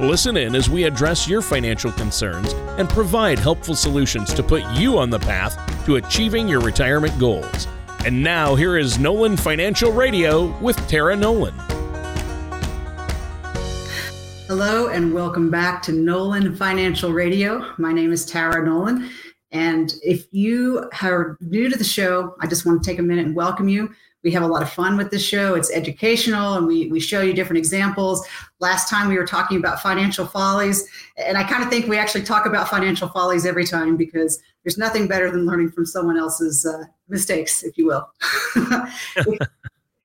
Listen in as we address your financial concerns and provide helpful solutions to put you on the path to achieving your retirement goals. And now, here is Nolan Financial Radio with Tara Nolan. Hello, and welcome back to Nolan Financial Radio. My name is Tara Nolan. And if you are new to the show, I just want to take a minute and welcome you. We have a lot of fun with this show. It's educational and we, we show you different examples. Last time we were talking about financial follies. And I kind of think we actually talk about financial follies every time because there's nothing better than learning from someone else's uh, mistakes, if you will. if,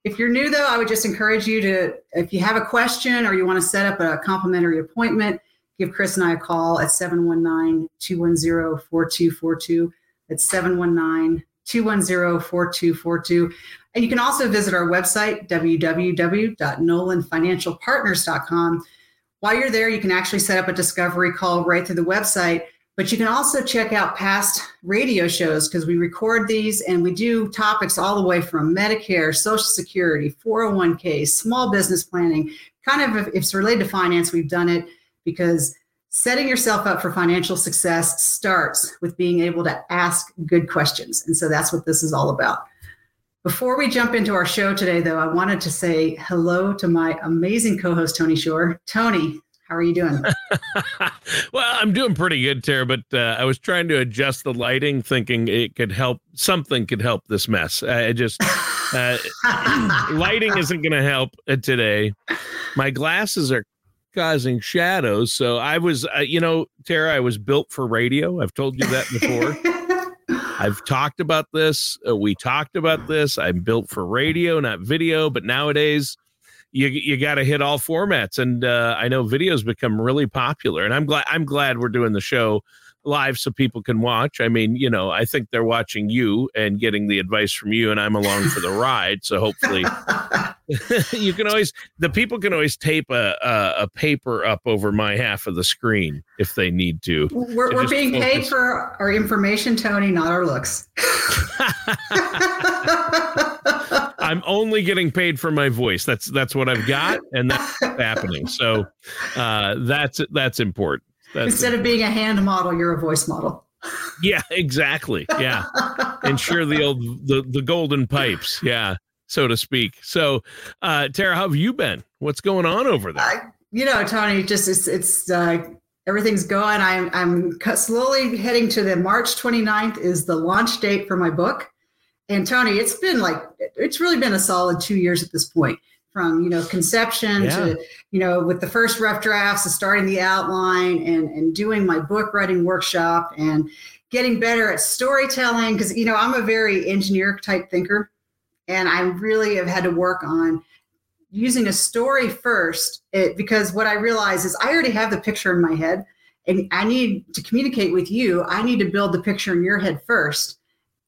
if you're new, though, I would just encourage you to, if you have a question or you want to set up a complimentary appointment, give Chris and I a call at 719 210 4242. That's 719 210 4242. And you can also visit our website, www.nolanfinancialpartners.com. While you're there, you can actually set up a discovery call right through the website. But you can also check out past radio shows because we record these and we do topics all the way from Medicare, Social Security, 401k, small business planning. Kind of if it's related to finance, we've done it because setting yourself up for financial success starts with being able to ask good questions. And so that's what this is all about. Before we jump into our show today, though, I wanted to say hello to my amazing co host, Tony Shore. Tony, how are you doing? well, I'm doing pretty good, Tara, but uh, I was trying to adjust the lighting, thinking it could help, something could help this mess. I just, uh, lighting isn't going to help uh, today. My glasses are causing shadows. So I was, uh, you know, Tara, I was built for radio. I've told you that before. I've talked about this. Uh, we talked about this. I'm built for radio, not video. But nowadays, you you got to hit all formats, and uh, I know videos become really popular. And I'm glad I'm glad we're doing the show live so people can watch. I mean, you know, I think they're watching you and getting the advice from you, and I'm along for the ride. So hopefully, you can always the people can always tape a, a, a paper up over my half of the screen if they need to. We're, we're being focus. paid for our information, Tony, not our looks. I'm only getting paid for my voice. That's that's what I've got, and that's happening. So uh, that's that's important. That's Instead of being a hand model, you're a voice model. Yeah, exactly. Yeah. Ensure the old the the golden pipes. Yeah, so to speak. So, uh Tara, how have you been? What's going on over there? I, you know, Tony, just it's it's uh everything's going. I'm I'm slowly heading to the March 29th is the launch date for my book. And Tony, it's been like it's really been a solid 2 years at this point from you know conception yeah. to you know with the first rough drafts to starting the outline and and doing my book writing workshop and getting better at storytelling. Because you know i'm a very engineer type thinker and i really have had to work on using a story first. It, because what i realize is i already have the picture in my head and i need to communicate with you. I need to build the picture in your head first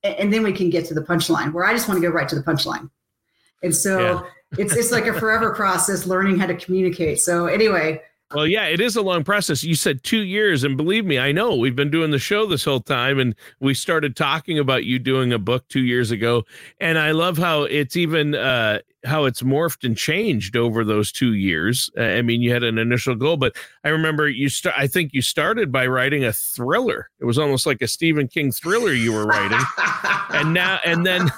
and, and then we can get to the punchline where i just want to go right to the punchline. And so yeah it's it's like a forever process learning how to communicate. So anyway. Well, yeah, it is a long process. You said two years, and believe me, I know we've been doing the show this whole time, and we started talking about you doing a book two years ago, and I love how it's even uh, how it's morphed and changed over those two years. Uh, I mean, you had an initial goal, but I remember you start. I think you started by writing a thriller. It was almost like a Stephen King thriller you were writing, and now and then.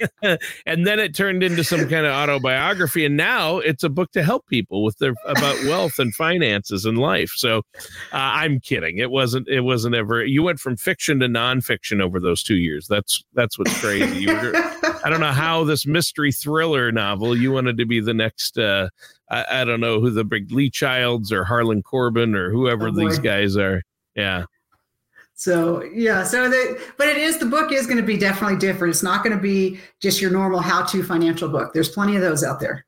and then it turned into some kind of autobiography and now it's a book to help people with their about wealth and finances and life. So uh, i'm kidding. It wasn't it wasn't ever you went from fiction to nonfiction over those two years. That's that's what's crazy. Were, i don't know how this mystery thriller novel you wanted to be the next uh, I, I, don't know who the big lee childs or harlan Coben or whoever oh these guys are. Yeah so yeah, so the but it is the book is going to be definitely different. It's not going to be just your normal how-to financial book. There's plenty of those out there.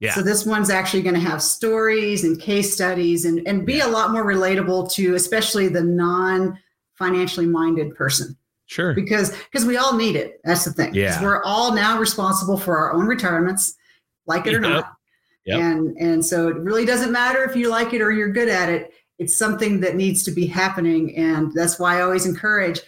Yeah. So this one's actually going to have stories and case studies and and be yeah. a lot more relatable to especially the non financially minded person. Sure. Because because we all need it. That's the thing. Yeah. We're all now responsible for our own retirements, like it or not. Yep. And and so it really doesn't matter if you like it or you're good at it. It's something that needs to be happening. And that's why I always encourage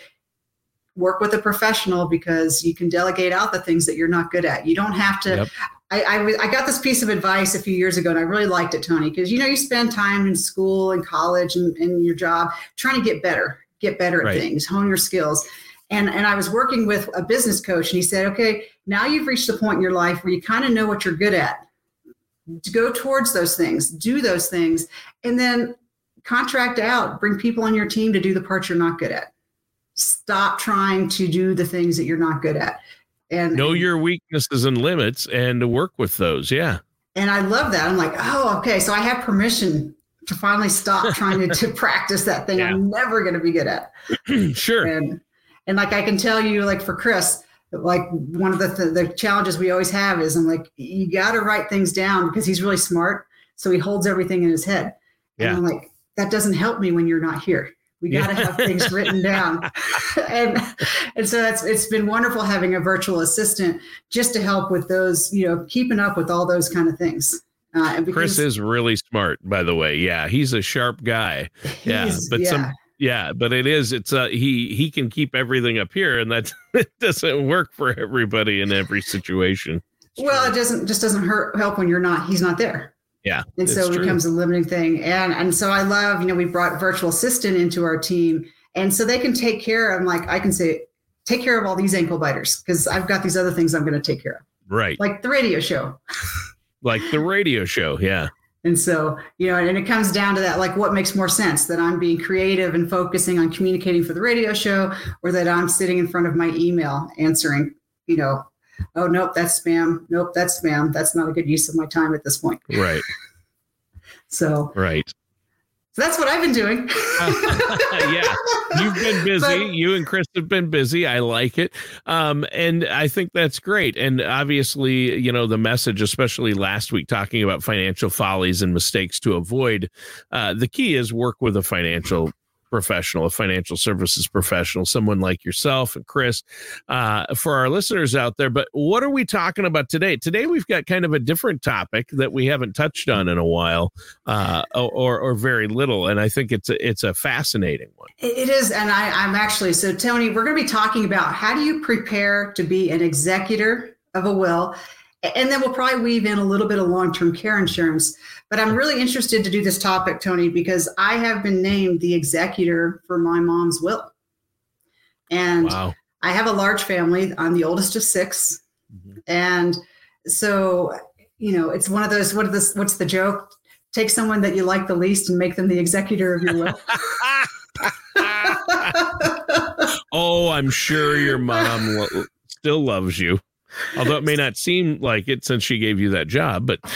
work with a professional because you can delegate out the things that you're not good at. You don't have to. Yep. I, I, I got this piece of advice a few years ago and I really liked it, Tony, because you know, you spend time in school and college and, and your job trying to get better, get better at Right. things, hone your skills. And, and I was working with a business coach and he said, okay, now you've reached the point in your life where you kind of know what you're good at. Go towards those things, do those things, and then contract out, bring people on your team to do the parts you're not good at. Stop trying to do the things that you're not good at. And Know your weaknesses and limits and work with those. Yeah. and I love that. I'm like, oh, okay. So I have permission to finally stop trying to, to practice that thing Yeah. I'm never going to be good at. sure. And and like I can tell you, like for Chris, like one of the th- the challenges we always have is I'm like, you got to write things down because he's really smart, so he holds everything in his head. And Yeah. I'm like, that doesn't help me when you're not here. We got to Yeah. have things written down, and and so that's it's been wonderful having a virtual assistant just to help with those, you know, keeping up with all those kind of things. Uh, and Chris is really smart, by the way. Yeah. He's a sharp guy. yeah, but some- Yeah, but it is. It's uh he he can keep everything up here, and that it doesn't work for everybody in every situation. Well, it doesn't just doesn't hurt help when you're not he's not there. Yeah, And so it true. becomes a limiting thing. And and so I love, you know, we brought virtual assistant into our team. And so they can take care of like I can say, take care of all these ankle biters because I've got these other things I'm going to take care of. right, Like the radio show. like the radio show. Yeah, And so, you know, and it comes down to that, like what makes more sense that I'm being creative and focusing on communicating for the radio show or that I'm sitting in front of my email answering, you know, oh, nope, that's spam. Nope, that's spam. That's not a good use of my time at this point. right, So, right. so that's what I've been doing. yeah, you've been busy. But- you and Chris have been busy. I like it, um, and I think that's great. And obviously, you know, the message, especially last week, talking about financial follies and mistakes to avoid. Uh, the key is work with a financial professional, a financial services professional, someone like yourself and Chris, uh, for our listeners out there. But what are we talking about today? Today we've got kind of a different topic that we haven't touched on in a while, uh, or or very little, and I think it's a, it's a fascinating one. It is, and I, I'm actually so Tony. We're going to be talking about how do you prepare to be an executor of a will, and then we'll probably weave in a little bit of long-term care insurance. But I'm really interested to do this topic, Tony, because I have been named the executor for my mom's will, and Wow. I have a large family. I'm the oldest of 6 Mhm. and so you know it's one of those. What are this? What's the joke? Take someone that you like the least and make them the executor of your will. oh, I'm sure your mom lo- still loves you. Although it may not seem like it since she gave you that job, but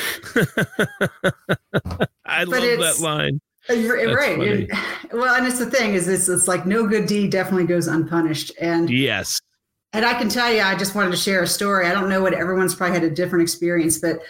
I love that line. Uh, That's right. well, and it's the thing is, it's, it's like no good deed definitely goes unpunished. And Yes. and I can tell you, I just wanted to share a story. I don't know what everyone's probably had a different experience, but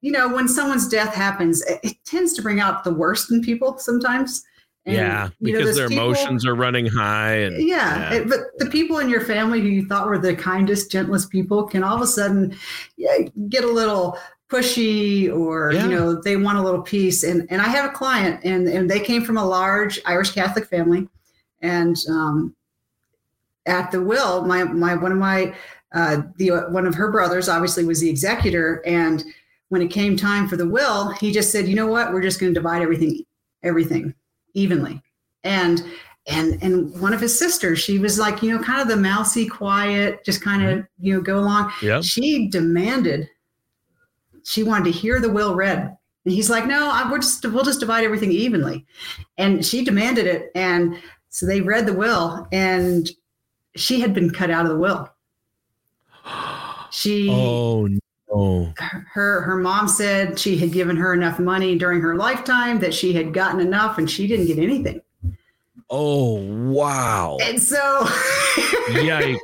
you know, when someone's death happens, it, it tends to bring out the worst in people sometimes. And, yeah. you know, Because their people- emotions are running high and yeah, yeah. but the people in your family who you thought were the kindest, gentlest people can all of a sudden yeah, get a little pushy or Yeah. you know they want a little piece and and i have a client and and they came from a large irish catholic family and um at the will my my one of my uh the one of her brothers obviously was the executor and when it came time for the will he just said you know what we're just going to divide everything everything evenly. And and and one of his sisters she was like you know kind of the mousy quiet just kind of mm-hmm. you know go along. Yep. she demanded she wanted to hear the will read. And he's like no I, we're just we'll just divide everything evenly. And she demanded it and so they read the will and she had been cut out of the will. She Oh Oh. no. her her mom said she had given her enough money during her lifetime that she had gotten enough and she didn't get anything Oh wow. and so Yikes.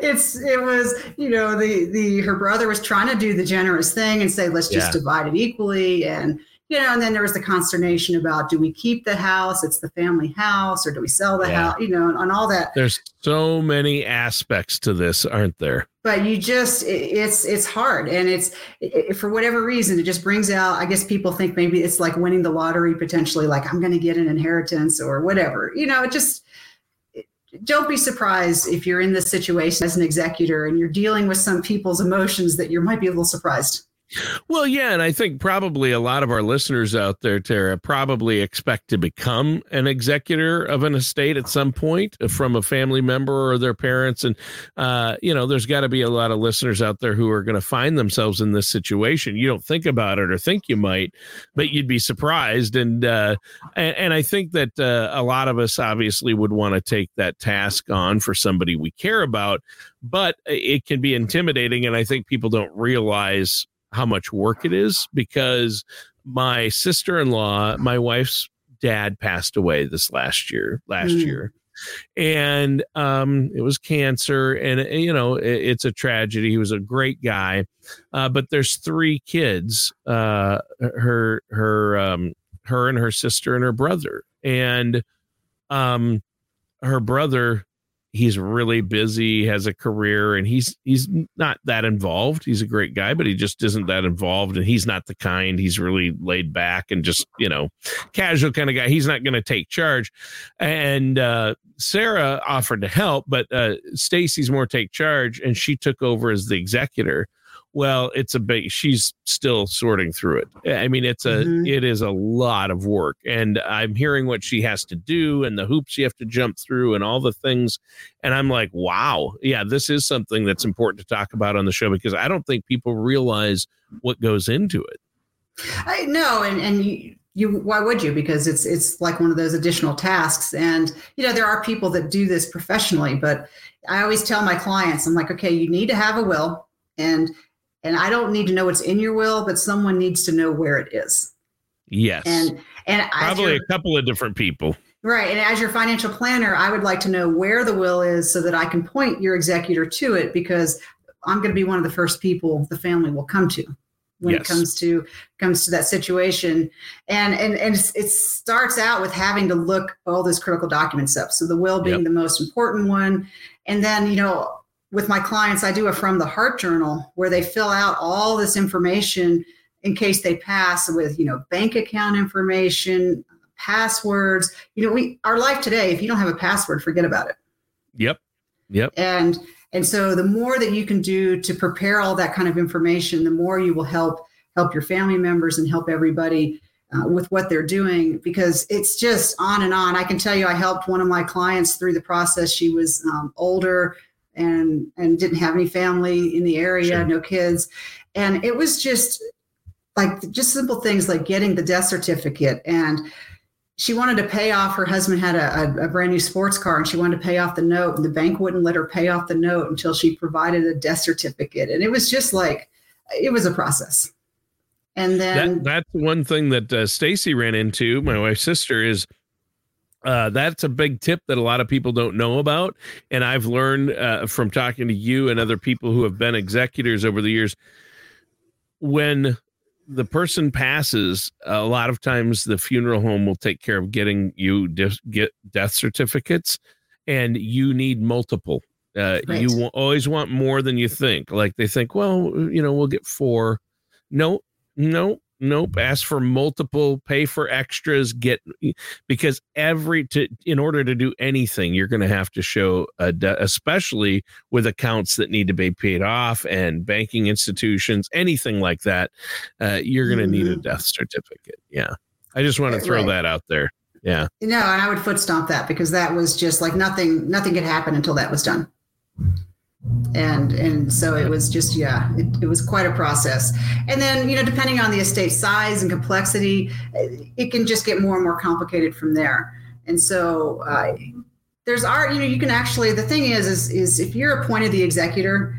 it's it was you know the the her brother was trying to do the generous thing and say let's just Yeah. divide it equally and you know, and then there was the consternation about do we keep the house? It's the family house, or do we sell the yeah. house? You know, and, and all that. There's so many aspects to this, aren't there? But you just it's it's hard, and it's it, for whatever reason it just brings out. I guess people think maybe it's like winning the lottery potentially, like I'm going to get an inheritance or whatever. You know, it just don't be surprised if you're in this situation as an executor and you're dealing with some people's emotions that you might be a little surprised. Well, yeah, and I think probably a lot of our listeners out there, Tara, probably expect to become an executor of an estate at some point from a family member or their parents. And, uh, you know, there's got to be a lot of listeners out there who are going to find themselves in this situation. You don't think about it or think you might, but you'd be surprised. And, uh, and, and I think that uh, a lot of us obviously would want to take that task on for somebody we care about, but it can be intimidating. And I think people don't realize how much work it is because my sister-in-law, my wife's dad passed away this last year, last mm. year. And um, it was cancer, and uh, you know it, it's a tragedy. He was a great guy, uh, but there's three kids. Uh, her, her, um, her, and her sister and her brother, and um, her brother he's really busy, has a career, and he's he's not that involved. He's a great guy, but he just isn't that involved, and he's not the kind. He's really laid back and just you know casual kind of guy. He's not going to take charge. And uh, Sarah offered to help, but uh, Stacy's more take charge, and she took over as the executor well it's a big she's still sorting through it. I mean it's a mm-hmm. it is a lot of work and i'm hearing what she has to do and the hoops you have to jump through and all the things and i'm like wow. Yeah this is something that's important to talk about on the show because i don't think people realize what goes into it. I know and and you, you why would you? Because it's it's like one of those additional tasks and you know there are people that do this professionally but i always tell my clients i'm like okay you need to have a will and and I don't need to know what's in your will, but someone needs to know where it is. Yes. And and probably a couple of different people. Right. And as your financial planner, I would like to know where the will is so that I can point your executor to it because I'm going to be one of the first people the family will come to when yes. it comes to comes to that situation and and and it starts out with having to look all those critical documents up so the will being yep. the most important one and then you know with my clients, I do a from the heart journal where they fill out all this information in case they pass with, you know, bank account information, passwords. You know, we our life today, if you don't have a password, forget about it. Yep. Yep. And and so the more that you can do to prepare all that kind of information, the more you will help help your family members and help everybody uh, with what they're doing because it's just on and on. I can tell you, I helped one of my clients through the process. She was um, older and and didn't have any family in the area, sure. no kids, and it was just like just simple things like getting the death certificate. And she wanted to pay off her husband had a, a, brand new sports car and she wanted to pay off the note and the bank wouldn't let her pay off the note until she provided a death certificate. And it was just like it was a process. And then that, that's one thing that uh, stacy ran into my wife's sister is uh, that's a big tip that a lot of people don't know about. And I've learned uh, from talking to you and other people who have been executors over the years. When the person passes, a lot of times the funeral home will take care of getting you get death certificates, and you need multiple. Uh, right. You will always want more than you think. Like they think, well, you know, we'll get four. No, no, nope ask for multiple pay for extras get because every to in order to do anything you're going to have to show a de- especially with accounts that need to be paid off and banking institutions anything like that uh, you're going to mm-hmm. need a mm-hmm. death certificate yeah i just want to throw right. that out there yeah no and i would foot stomp that because that was just like nothing nothing could happen until that was done and and so it was just yeah it, it was quite a process. And then you know depending on the estate size and complexity it can just get more and more complicated from there. And so uh, there's art you know you can actually the thing is is is if you're appointed the executor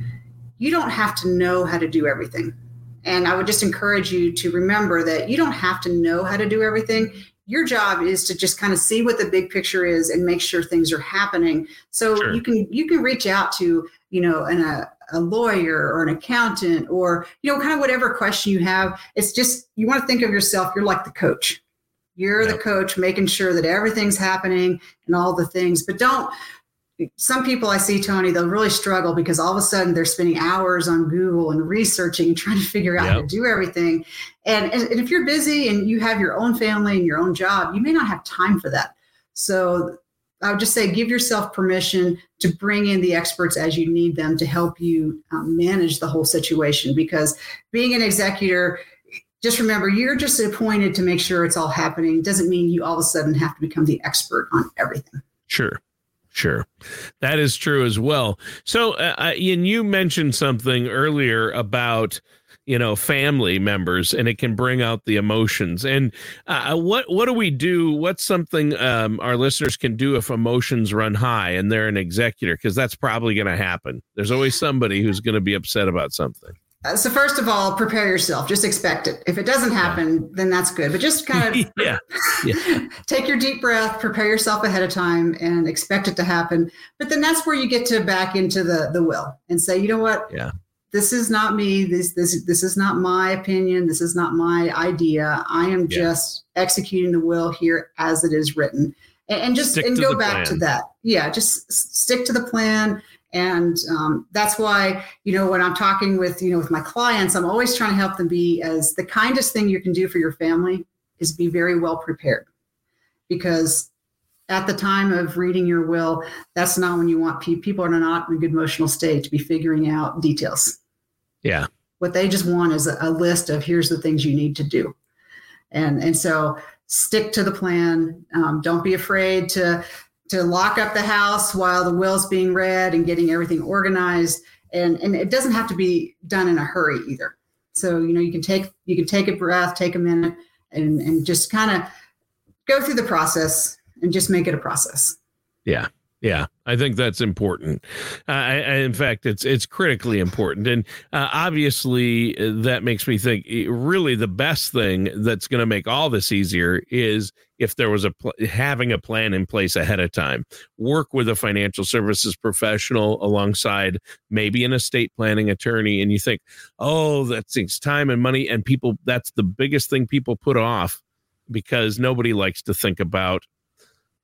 you don't have to know how to do everything. And i would just encourage you to remember that you don't have to know how to do everything your job is to just kind of see what the big picture is and make sure things are happening. So sure. you can you can reach out to you know, and a, a lawyer or an accountant or you know kind of whatever question you have. It's just you want to think of yourself you're like the coach. You're the coach making sure that everything's happening and all the things. But don't some people I see, Tony, they'll really struggle because all of a sudden they're spending hours on Google and researching trying to figure out yep. how to do everything. And, and, and if you're busy and you have your own family and your own job, you may not have time for that. So I would just say give yourself permission to bring in the experts as you need them to help you um, manage the whole situation. Because being an executor, just remember you're just appointed to make sure it's all happening. Doesn't mean you all of a sudden have to become the expert on everything. Sure. Sure. That is true as well. So, uh, and you mentioned something earlier about you know family members and it can bring out the emotions. And uh, uh, what what do we do? What's something um, our listeners can do if emotions run high and they're an executor? Because that's probably going to happen. There's always somebody who's going to be upset about something Uh, so first of all prepare yourself. Just expect it. If it doesn't happen then that's good but just kind of yeah. yeah. take your deep breath prepare yourself ahead of time and expect it to happen. But then that's where you get to back into the the will and say you know what? Yeah. This is not me. This this this is not my opinion. This is not my idea. I am yeah. just executing the will here as it is written. And, and just stick and go back plan. to that. Yeah just stick to the plan and um, that's why you know when i'm talking with you know with my clients i'm always trying to help them be as the kindest thing you can do for your family is be very well prepared because at the time of reading your will that's not when you want pe- people are not in a good emotional state to be figuring out details yeah. What they just want is a, a list of here's the things you need to do. And and so stick to the plan. Um, don't be afraid to to lock up the house while the will's being read and getting everything organized. And and it doesn't have to be done in a hurry either. So you know you can take you can take a breath, take a minute, and and just kind of go through the process and just make it a process. Yeah. Yeah, I think that's important. Uh, I, I, in fact, it's it's critically important, and uh, obviously uh, that makes me think. Really, the best thing that's going to make all this easier is if there was a pl- having a plan in place ahead of time. Work with a financial services professional alongside maybe an estate planning attorney, and you think, oh, that takes time and money, and people. That's the biggest thing people put off because nobody likes to think about,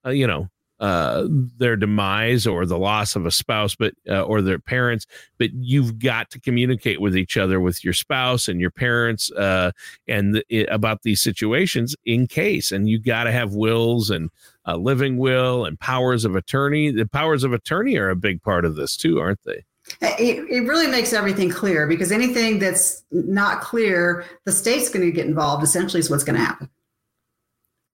uh, you know uh, their demise or the loss of a spouse, but uh, or their parents. But you've got to communicate with each other, with your spouse and your parents, uh, and it, about these situations in case. And you got to have wills and a living will and powers of attorney. The powers of attorney are a big part of this too, aren't they? It, it really makes everything clear because anything that's not clear, the state's going to get involved. Essentially, is what's going to happen.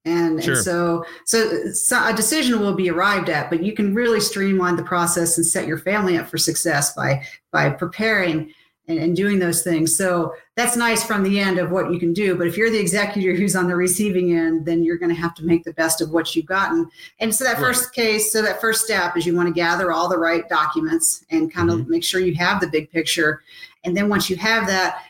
And, sure. and so, so, so a decision will be arrived at, but you can really streamline the process and set your family up for success by by preparing and, and, doing those things. So that's nice from the end of what you can do. But if you're the executor who's on the receiving end, then you're going to have to make the best of what you've gotten. And so that right. first case, so that first step is you want to gather all the right documents and kind mm-hmm. of make sure you have the big picture. And then once you have that,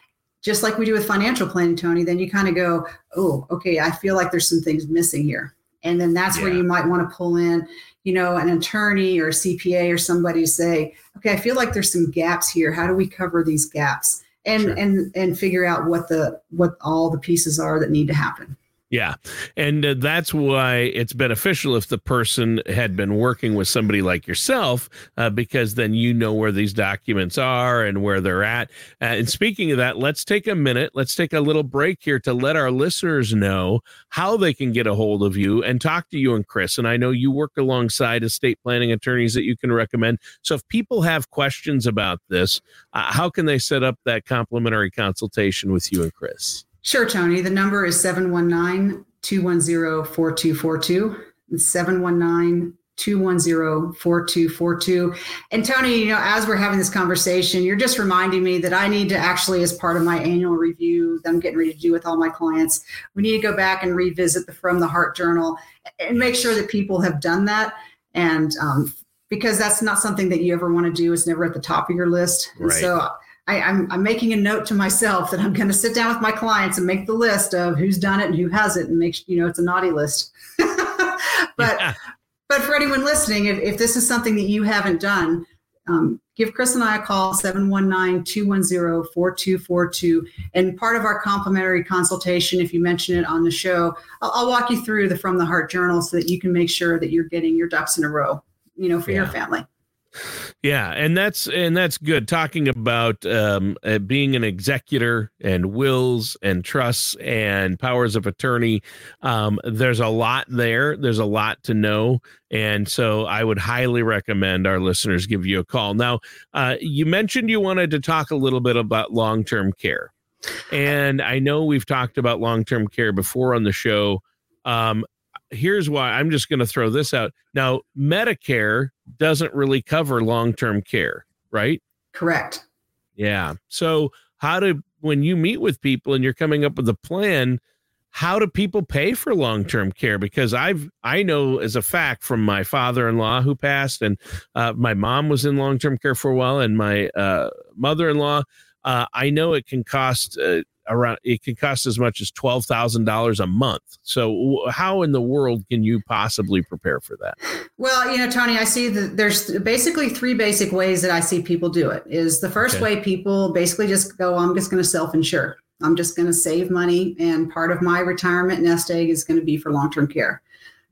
just like we do with financial planning, Tony, then you kind of go, oh, okay, I feel like there's some things missing here. And then that's yeah. where you might want to pull in, you know, an attorney or a CPA or somebody to say, okay, I feel like there's some gaps here. How do we cover these gaps? And sure. and and figure out what the what all the pieces are that need to happen. Yeah. And uh, that's why it's beneficial if the person had been working with somebody like yourself, uh, because then you know where these documents are and where they're at. Uh, and speaking of that, let's take a minute. Let's take a little break here to let our listeners know how they can get a hold of you and talk to you and Chris. And I know you work alongside estate planning attorneys that you can recommend. So if people have questions about this, uh, how can they set up that complimentary consultation with you and Chris? Sure, Tony. The number is 719 210 4242. 719 210 4242. And Tony, you know, as we're having this conversation, you're just reminding me that I need to actually, as part of my annual review that I'm getting ready to do with all my clients, we need to go back and revisit the From the Heart Journal and make sure that people have done that. And um, because that's not something that you ever want to do, it's never at the top of your list. Right. so I, am I'm, I'm making a note to myself that I'm going to sit down with my clients and make the list of who's done it and who hasn't, and make you know it's a naughty list. but yeah. but for anyone listening, if, if this is something that you haven't done, um, give Chris and I a call, 719-210-4242. And part of our complimentary consultation, if you mention it on the show, I'll, I'll, walk you through the From the Heart Journal so that you can make sure that you're getting your ducks in a row, you know, for yeah. your family. Yeah, and that's and that's good. Talking about um, uh, being an executor and wills and trusts and powers of attorney, um, there's a lot there. There's a lot to know, and so I would highly recommend our listeners give you a call. Now, uh, you mentioned you wanted to talk a little bit about long term care, and I know we've talked about long term care before on the show. Um, here's why I'm just going to throw this out. Now, Medicare doesn't really cover long term care, right? Correct. Yeah. So, how do, when you meet with people and you're coming up with a plan, how do people pay for long term care? Because I've, I know as a fact from my father in law who passed, and uh, my mom was in long term care for a while, and my uh, mother in law, uh, I know it can cost uh, around it can cost as much as $12,000 a month. So how in the world can you possibly prepare for that? Well, you know, Tony, I see that there's basically three basic ways that I see people do it. Is the first okay. way people basically just go I'm just going to self-insure. I'm just going to save money and part of my retirement nest egg is going to be for long-term care.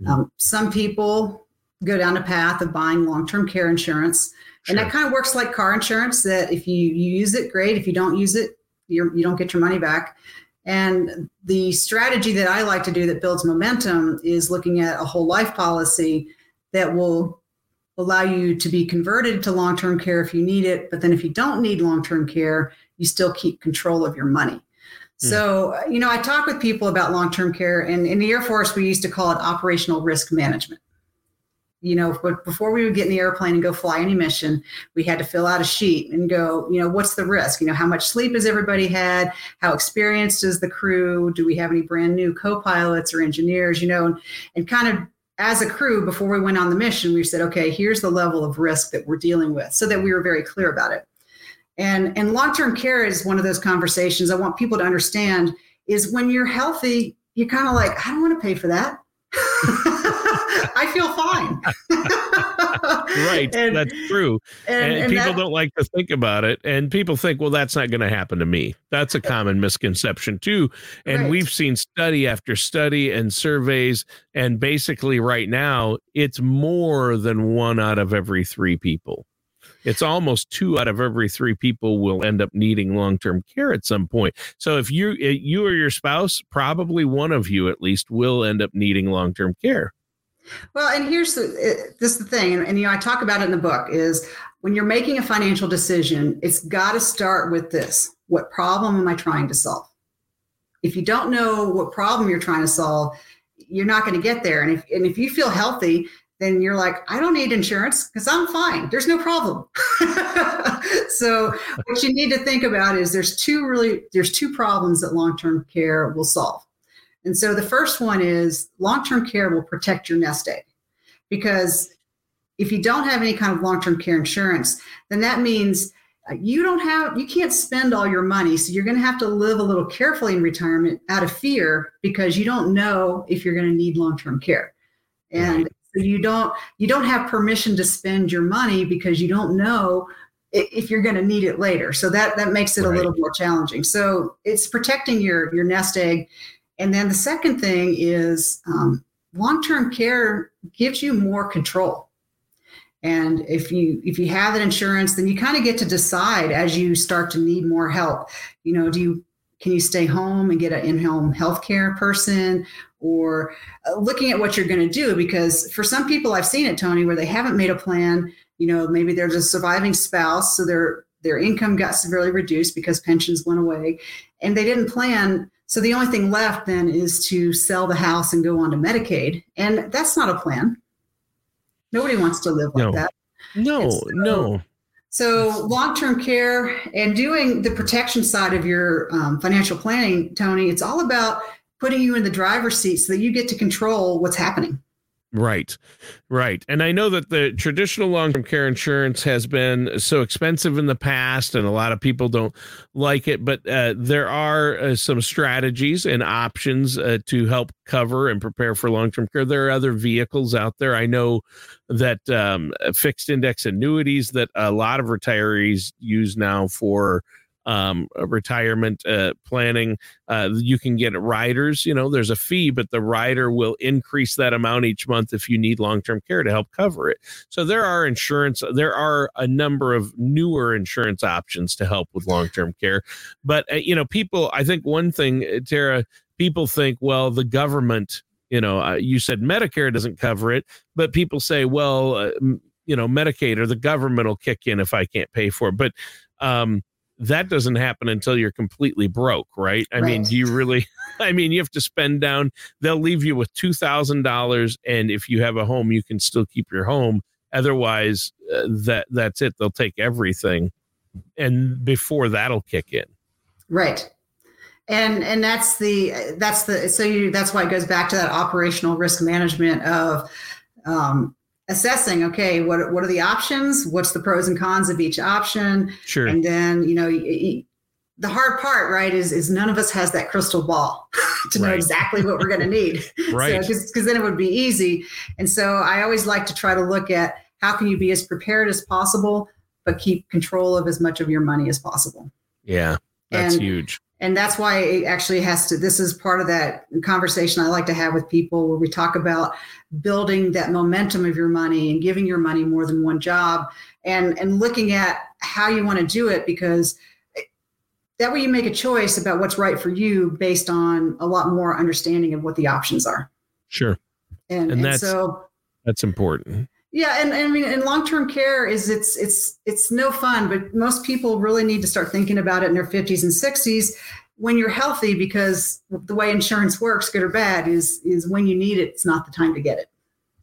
Mm-hmm. Um, some people go down a path of buying long-term care insurance. Sure. And that kind of works like car insurance that if you, you use it, great. If you don't use it, you're, you don't get your money back. And the strategy that I like to do that builds momentum is looking at a whole life policy that will allow you to be converted to long term care if you need it. But then if you don't need long term care, you still keep control of your money. Hmm. So, you know, I talk with people about long term care, and in the Air Force, we used to call it operational risk management you know, but before we would get in the airplane and go fly any mission, we had to fill out a sheet and go, you know, what's the risk? You know, how much sleep has everybody had? How experienced is the crew? Do we have any brand new co-pilots or engineers? You know, and, and kind of as a crew before we went on the mission, we said, okay, here's the level of risk that we're dealing with, so that we were very clear about it. And and long-term care is one of those conversations I want people to understand is when you're healthy, you're kind of like, I don't want to pay for that. Feel fine. right. and, that's true. And, and, and people that, don't like to think about it. And people think, well, that's not going to happen to me. That's a common misconception, too. And right. we've seen study after study and surveys. And basically, right now, it's more than one out of every three people it's almost two out of every three people will end up needing long-term care at some point. So if you eh, you or your spouse, probably one of you at least will end up needing long-term care. Well, and here's the eh, this is the thing, and, and you know I talk about it in the book is when you're making a financial decision, it's got to start with this: what problem am I trying to solve? If you don't know what problem you're trying to solve, you're not going to get there. And if and if you feel healthy, then you're like, I don't need insurance because I'm fine. There's no problem. so what you need to think about is there's two really there's two problems that long-term care will solve. And so the first one is long-term care will protect your nest egg because if you don't have any kind of long-term care insurance, then that means uh, you don't have you can't spend all your money so you're going to have to live a little carefully in retirement out of fear because you don't know if you're going to need long-term care and so you don't you don't have permission to spend your money because you don't know if you're going to need it later. So that that makes it right. a little more challenging. So it's protecting your your nest egg. And then the second thing is um, long-term care gives you more control. And if you if you have an insurance, then you kind of get to decide as you start to need more help. You know, do you can you stay home and get an in-home healthcare person or uh, looking at what you're going to do because for some people i've seen it tony where they haven't made a plan you know maybe there's a surviving spouse so their their income got severely reduced because pensions went away and they didn't plan so the only thing left then is to sell the house and go on to medicaid and that's not a plan nobody wants to live like no. that no so, no so long-term care and doing the protection side of your um, financial planning tony it's all about putting you in the driver's seat so that you get to control what's happening. Right, right. And I know that the traditional long term care insurance has been so expensive in the past, and a lot of people don't like it. But uh, there are uh, some strategies and options uh, to help cover and prepare for long term care. There are other vehicles out there. I know that um, fixed index annuities that a lot of retirees use now for um, retirement uh, planning. Uh, you can get riders. You know, there's a fee, but the rider will increase that amount each month if you need long term care to help cover it. So there are insurance. There are a number of newer insurance options to help with long term care. But uh, you know, people. I think one thing, uh, Tara, people think, well, the government. You know, uh, you said Medicare doesn't cover it, but people say, well, uh, you know, Medicaid or the government will kick in if I can't pay for it. But um, that doesn't happen until you're completely broke, right? I right. mean, do you really? I mean, you have to spend down. They'll leave you with two thousand dollars, and if you have a home, you can still keep your home. Otherwise, uh, that that's it. They'll take everything, and before that'll kick in. Right, and and that's the that's the so you that's why it goes back to that operational risk management of um, assessing okay what what are the options? What's the pros and cons of each option? Sure. And then you know the hard part right is is none of us has that crystal ball to right. know exactly what we're going to need right. because so, then it would be easy. And so i always like to try to look at how can you be as prepared as possible but keep control of as much of your money as possible. Yeah that's and, huge and that's why it actually has to this is part of that conversation i like to have with people where we talk about building that momentum of your money and giving your money more than one job and and looking at how you want to do it because that way you make a choice about what's right for you based on a lot more understanding of what the options are. Sure. And, and, and so that's important yeah, and, and I mean, and long-term care is it's it's it's no fun, but most people really need to start thinking about it in their 50s and 60s when you're healthy because the way insurance works, good or bad, is is when you need it, it's not the time to get it.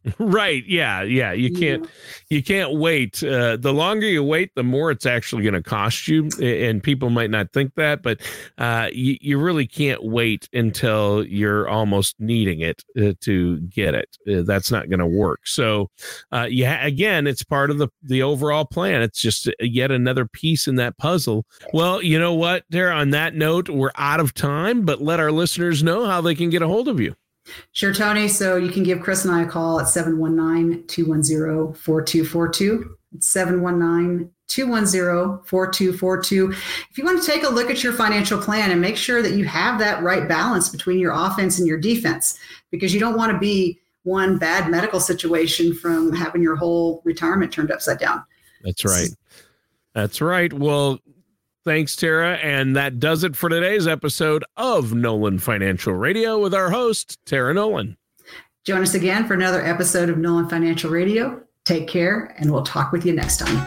Right. Yeah. Yeah. You can't. Yeah. You can't wait. Uh, the longer you wait, the more it's actually going to cost you. And people might not think that, but uh, you, you really can't wait until you're almost needing it uh, to get it. Uh, that's not going to work. So, uh, yeah. Again, it's part of the the overall plan. It's just yet another piece in that puzzle. Well, you know what? There. On that note, we're out of time. But let our listeners know how they can get a hold of you. Sure, Tony. So you can give Chris and I a call at 719 210 4242. It's 719 210 4242. If you want to take a look at your financial plan and make sure that you have that right balance between your offense and your defense, because you don't want to be one bad medical situation from having your whole retirement turned upside down. That's right. That's right. Well, Thanks, Tara. And that does it for today's episode of Nolan Financial Radio with our host, Tara Nolan. Join us again for another episode of Nolan Financial Radio. Take care, and we'll talk with you next time.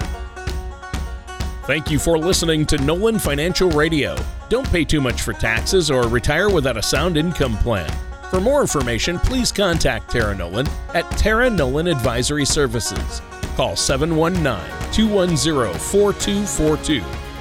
Thank you for listening to Nolan Financial Radio. Don't pay too much for taxes or retire without a sound income plan. For more information, please contact Tara Nolan at Tara Nolan Advisory Services. Call 719 210 4242